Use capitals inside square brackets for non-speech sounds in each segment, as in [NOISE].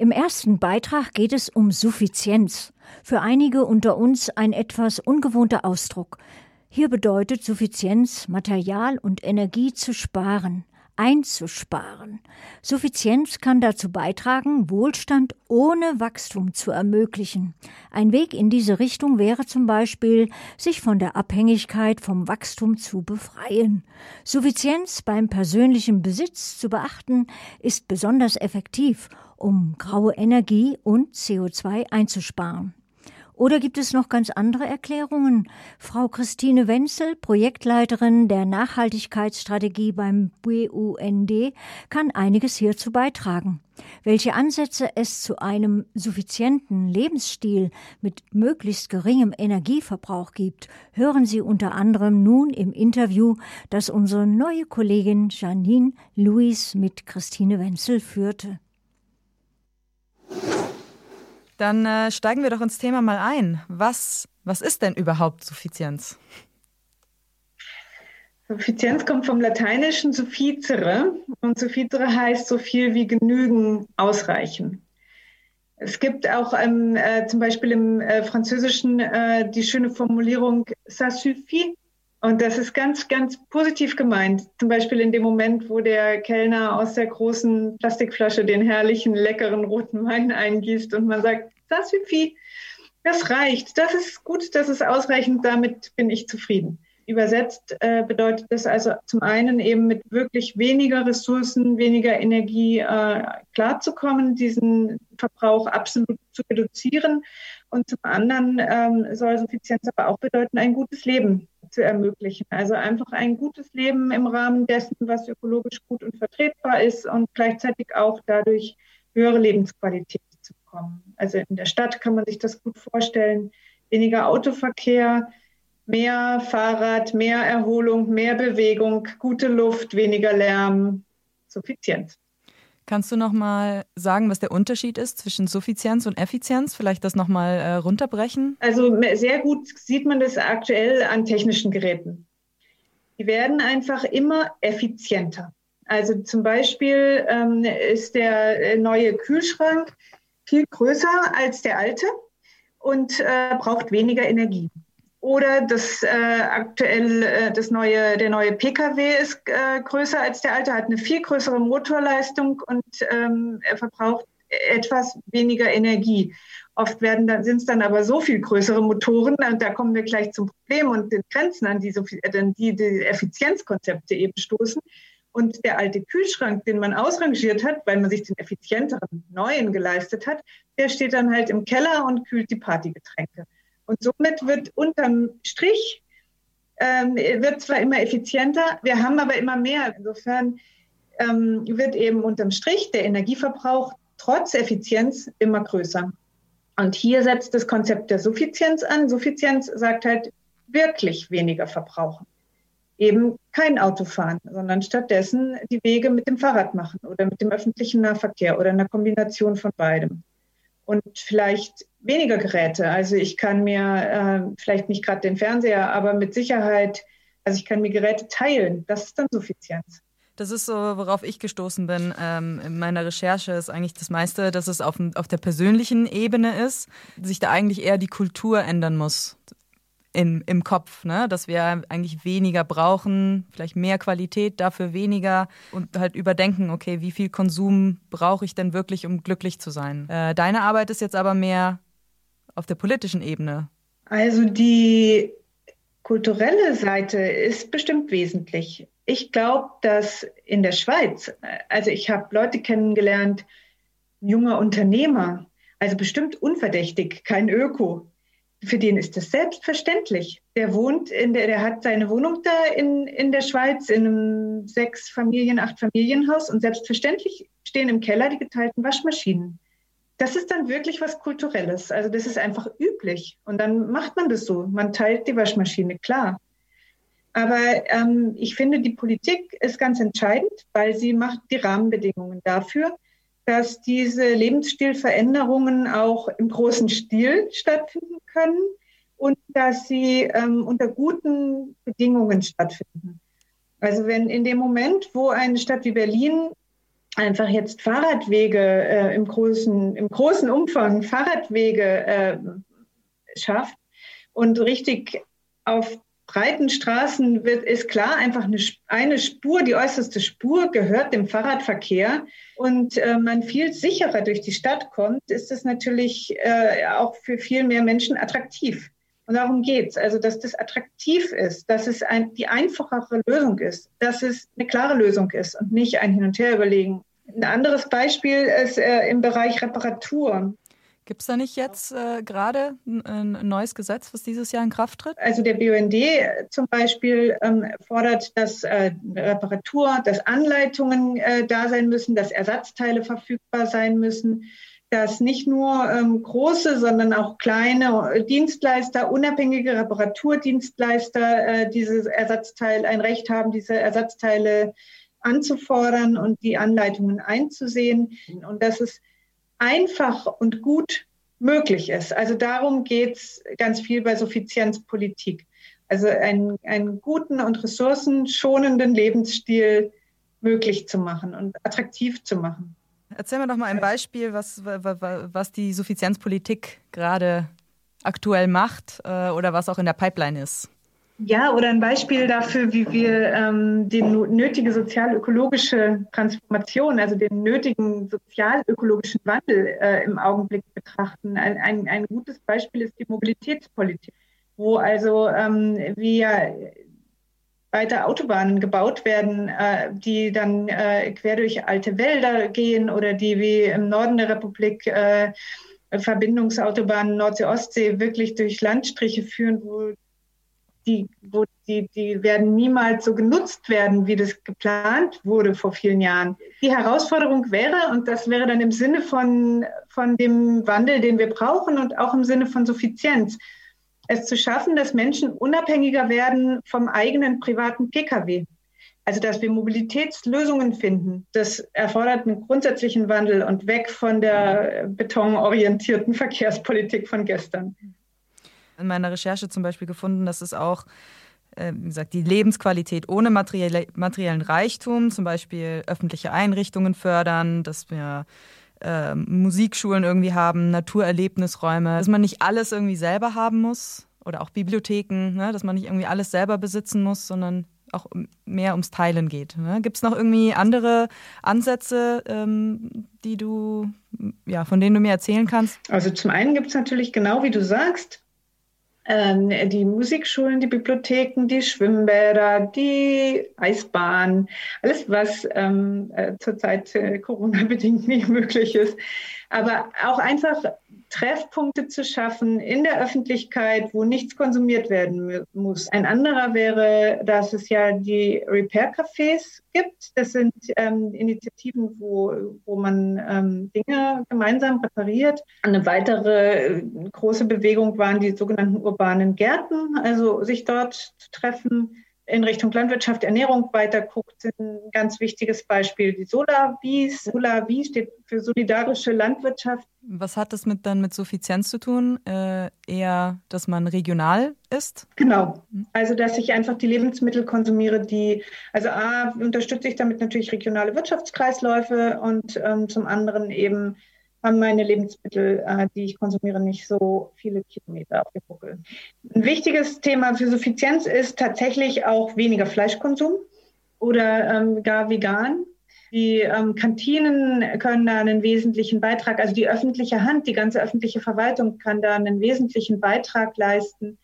Im ersten Beitrag geht es um Suffizienz. Für einige unter uns ein etwas ungewohnter Ausdruck. Hier bedeutet Suffizienz, Material und Energie zu sparen einzusparen. Suffizienz kann dazu beitragen, Wohlstand ohne Wachstum zu ermöglichen. Ein Weg in diese Richtung wäre zum Beispiel, sich von der Abhängigkeit vom Wachstum zu befreien. Suffizienz beim persönlichen Besitz zu beachten, ist besonders effektiv, um graue Energie und CO2 einzusparen. Oder gibt es noch ganz andere Erklärungen? Frau Christine Wenzel, Projektleiterin der Nachhaltigkeitsstrategie beim BUND, kann einiges hierzu beitragen. Welche Ansätze es zu einem suffizienten Lebensstil mit möglichst geringem Energieverbrauch gibt, hören Sie unter anderem nun im Interview, das unsere neue Kollegin Janine Louis mit Christine Wenzel führte. Dann äh, steigen wir doch ins Thema mal ein. Was, was ist denn überhaupt Suffizienz? Suffizienz kommt vom lateinischen sufficere und sufficere heißt so viel wie genügen, ausreichen. Es gibt auch ähm, äh, zum Beispiel im äh, Französischen äh, die schöne Formulierung ça suffit und das ist ganz, ganz positiv gemeint. Zum Beispiel in dem Moment, wo der Kellner aus der großen Plastikflasche den herrlichen, leckeren roten Wein eingießt und man sagt, das ist das reicht, das ist gut, das ist ausreichend, damit bin ich zufrieden. Übersetzt äh, bedeutet das also zum einen eben mit wirklich weniger Ressourcen, weniger Energie äh, klarzukommen, diesen Verbrauch absolut zu reduzieren. Und zum anderen ähm, soll Suffizienz aber auch bedeuten, ein gutes Leben zu ermöglichen. Also einfach ein gutes Leben im Rahmen dessen, was ökologisch gut und vertretbar ist und gleichzeitig auch dadurch höhere Lebensqualität zu bekommen. Also in der Stadt kann man sich das gut vorstellen. Weniger Autoverkehr, mehr Fahrrad, mehr Erholung, mehr Bewegung, gute Luft, weniger Lärm, Suffizienz. Kannst du noch mal sagen, was der Unterschied ist zwischen Suffizienz und Effizienz? Vielleicht das noch mal äh, runterbrechen? Also sehr gut sieht man das aktuell an technischen Geräten. Die werden einfach immer effizienter. Also zum Beispiel ähm, ist der äh, neue Kühlschrank viel größer als der alte und äh, braucht weniger Energie. Oder das äh, aktuell äh, das neue, der neue Pkw ist äh, größer als der alte, hat eine viel größere Motorleistung und ähm, er verbraucht etwas weniger Energie. Oft werden dann, sind es dann aber so viel größere Motoren und da kommen wir gleich zum Problem und den Grenzen, an die, äh, die, die Effizienzkonzepte eben stoßen. Und der alte Kühlschrank, den man ausrangiert hat, weil man sich den effizienteren neuen geleistet hat, der steht dann halt im Keller und kühlt die Partygetränke. Und somit wird unterm Strich, ähm, wird zwar immer effizienter, wir haben aber immer mehr. Insofern ähm, wird eben unterm Strich der Energieverbrauch trotz Effizienz immer größer. Und hier setzt das Konzept der Suffizienz an. Suffizienz sagt halt wirklich weniger verbrauchen. Eben kein Auto fahren, sondern stattdessen die Wege mit dem Fahrrad machen oder mit dem öffentlichen Nahverkehr oder einer Kombination von beidem und vielleicht weniger Geräte. Also ich kann mir äh, vielleicht nicht gerade den Fernseher, aber mit Sicherheit, also ich kann mir Geräte teilen. Das ist dann Suffizienz. Das ist so, worauf ich gestoßen bin ähm, in meiner Recherche, ist eigentlich das meiste, dass es auf, auf der persönlichen Ebene ist, sich da eigentlich eher die Kultur ändern muss in, im Kopf, ne? dass wir eigentlich weniger brauchen, vielleicht mehr Qualität, dafür weniger und halt überdenken, okay, wie viel Konsum brauche ich denn wirklich, um glücklich zu sein? Äh, deine Arbeit ist jetzt aber mehr auf der politischen Ebene. Also die kulturelle Seite ist bestimmt wesentlich. Ich glaube, dass in der Schweiz, also ich habe Leute kennengelernt, junger Unternehmer, also bestimmt unverdächtig, kein Öko, für den ist das selbstverständlich. Der wohnt in der, der hat seine Wohnung da in, in der Schweiz in einem sechs Familien, acht Familienhaus und selbstverständlich stehen im Keller die geteilten Waschmaschinen. Das ist dann wirklich was Kulturelles. Also das ist einfach üblich. Und dann macht man das so. Man teilt die Waschmaschine, klar. Aber ähm, ich finde, die Politik ist ganz entscheidend, weil sie macht die Rahmenbedingungen dafür, dass diese Lebensstilveränderungen auch im großen Stil stattfinden können und dass sie ähm, unter guten Bedingungen stattfinden. Also wenn in dem Moment, wo eine Stadt wie Berlin einfach jetzt Fahrradwege äh, im, großen, im großen Umfang Fahrradwege äh, schafft und richtig auf breiten Straßen wird, ist klar, einfach eine, eine Spur, die äußerste Spur gehört dem Fahrradverkehr und äh, man viel sicherer durch die Stadt kommt, ist das natürlich äh, auch für viel mehr Menschen attraktiv. Und darum geht's. Also, dass das attraktiv ist, dass es ein, die einfachere Lösung ist, dass es eine klare Lösung ist und nicht ein Hin und Her überlegen. Ein anderes Beispiel ist äh, im Bereich Reparatur. Gibt es da nicht jetzt äh, gerade ein, ein, neues Gesetz, was dieses Jahr in Kraft tritt? Also der BUND zum Beispiel ähm, fordert, dass äh, Reparatur, dass Anleitungen äh, da sein müssen, dass Ersatzteile verfügbar sein müssen, dass nicht nur ähm, große, sondern auch kleine Dienstleister, unabhängige Reparaturdienstleister äh, dieses Ersatzteil ein Recht haben, diese Ersatzteile anzufordern und die Anleitungen einzusehen. Und dass es einfach und gut möglich ist. Also darum geht es ganz viel bei Suffizienzpolitik. Also einen, einen guten und ressourcenschonenden Lebensstil möglich zu machen und attraktiv zu machen. Erzähl mir doch mal ein Beispiel, was, was die Suffizienzpolitik gerade aktuell macht äh, oder was auch in der Pipeline ist. Ja, oder ein Beispiel dafür, wie wir ähm, die nötige sozial-ökologische Transformation, also den nötigen sozial-ökologischen Wandel äh, im Augenblick betrachten. Ein, ein, ein gutes Beispiel ist die Mobilitätspolitik, wo also ähm, wir weiter Autobahnen gebaut werden, äh, die dann äh, quer durch alte Wälder gehen oder die wie im Norden der Republik äh, Verbindungsautobahnen Nordsee-Ostsee wirklich durch Landstriche führen, wo die, wo die, die werden niemals so genutzt werden, wie das geplant wurde vor vielen Jahren. Die Herausforderung wäre, und das wäre dann im Sinne von, von dem Wandel, den wir brauchen und auch im Sinne von Suffizienz, es zu schaffen, dass Menschen unabhängiger werden vom eigenen privaten Pkw. Also, dass wir Mobilitätslösungen finden, das erfordert einen grundsätzlichen Wandel und weg von der betonorientierten [LAUGHS] Verkehrspolitik von gestern in meiner Recherche zum Beispiel gefunden, dass es auch, äh, wie gesagt, die Lebensqualität ohne materielle, materiellen Reichtum, zum Beispiel öffentliche Einrichtungen fördern, dass wir äh, Musikschulen irgendwie haben, Naturerlebnisräume, dass man nicht alles irgendwie selber haben muss oder auch Bibliotheken, ne? dass man nicht irgendwie alles selber besitzen muss, sondern auch mehr ums Teilen geht. Ne? Gibt es noch irgendwie andere Ansätze, ähm, die du, ja, von denen du mir erzählen kannst? Also zum einen gibt es natürlich genau wie du sagst, ähm, die Musikschulen, die Bibliotheken, die Schwimmbäder, die Eisbahn, alles, was ähm, äh, zurzeit äh, Corona-bedingt nicht möglich ist. Aber auch einfach Treffpunkte zu schaffen in der Öffentlichkeit, wo nichts konsumiert werden muss. Ein anderer wäre, dass es ja die Repair-Cafés gibt. Das sind ähm, Initiativen, wo, wo man ähm, Dinge gemeinsam repariert. Eine weitere äh, große Bewegung waren die sogenannten urbanen Gärten, also sich dort zu treffen in Richtung Landwirtschaft, Ernährung weiter guckt, sind ein ganz wichtiges Beispiel. Die Solarwies. Solarwie steht für solidarische Landwirtschaft. Was hat das mit, dann mit Suffizienz zu tun? Äh, eher, dass man regional ist? Genau. Also, dass ich einfach die Lebensmittel konsumiere, die, also A, unterstütze ich damit natürlich regionale Wirtschaftskreisläufe und ähm, zum anderen eben haben meine Lebensmittel, äh, die ich konsumiere, nicht so viele Kilometer auf dem Buckel. Ein wichtiges Thema für Suffizienz ist tatsächlich auch weniger Fleischkonsum oder ähm, gar vegan. Die ähm, Kantinen können da einen wesentlichen Beitrag, also die öffentliche Hand, die ganze öffentliche Verwaltung kann da einen wesentlichen Beitrag leisten,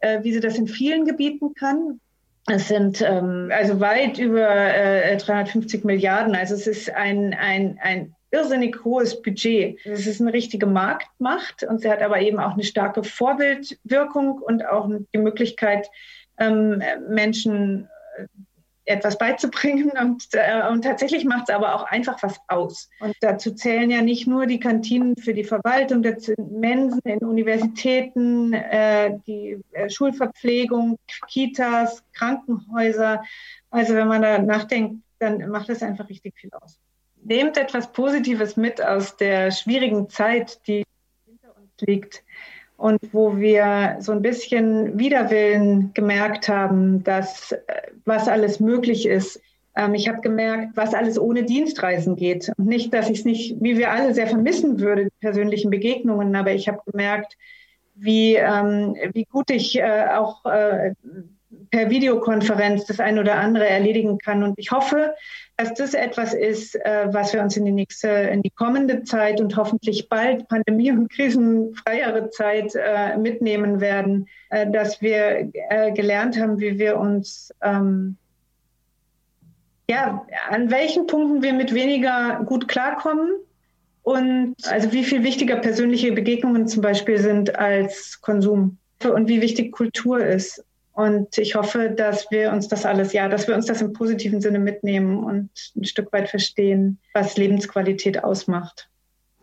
äh, wie sie das in vielen Gebieten kann. Es sind ähm, also weit über äh, 350 Milliarden. Also es ist ein, ein, ein irrsinnig hohes Budget. Es ist eine richtige Marktmacht und sie hat aber eben auch eine starke Vorbildwirkung und auch die Möglichkeit, ähm, Menschen äh, etwas beizubringen [LAUGHS] und, äh, und tatsächlich macht es aber auch einfach was aus. Und dazu zählen ja nicht nur die Kantinen für die Verwaltung, dazu Mensen in Universitäten, äh, die äh, Schulverpflegung, Kitas, Krankenhäuser. Also wenn man da nachdenkt, dann macht es einfach richtig viel aus nehmt etwas Positives mit aus der schwierigen Zeit, die hinter uns liegt und wo wir so ein bisschen Widerwillen gemerkt haben, dass äh, was alles möglich ist. Ähm, ich habe gemerkt, was alles ohne Dienstreisen geht. Und nicht, dass ich es nicht, wie wir alle sehr vermissen würde, die persönlichen Begegnungen, aber ich habe gemerkt, wie, ähm, wie gut ich äh, auch äh, per Videokonferenz das eine oder andere erledigen kann. Und ich hoffe, dass das etwas ist, äh, was wir uns in die nächste, in die kommende Zeit und hoffentlich bald pandemie- und krisenfreiere Zeit äh, mitnehmen werden, äh, dass wir gelernt haben, wie wir uns ähm, ja, an welchen Punkten wir mit weniger gut klarkommen und also wie viel wichtiger persönliche Begegnungen zum Beispiel sind als Konsum und wie wichtig Kultur ist. Und ich hoffe, dass wir uns das alles, ja, dass wir uns das im positiven Sinne mitnehmen und ein Stück weit verstehen, was Lebensqualität ausmacht.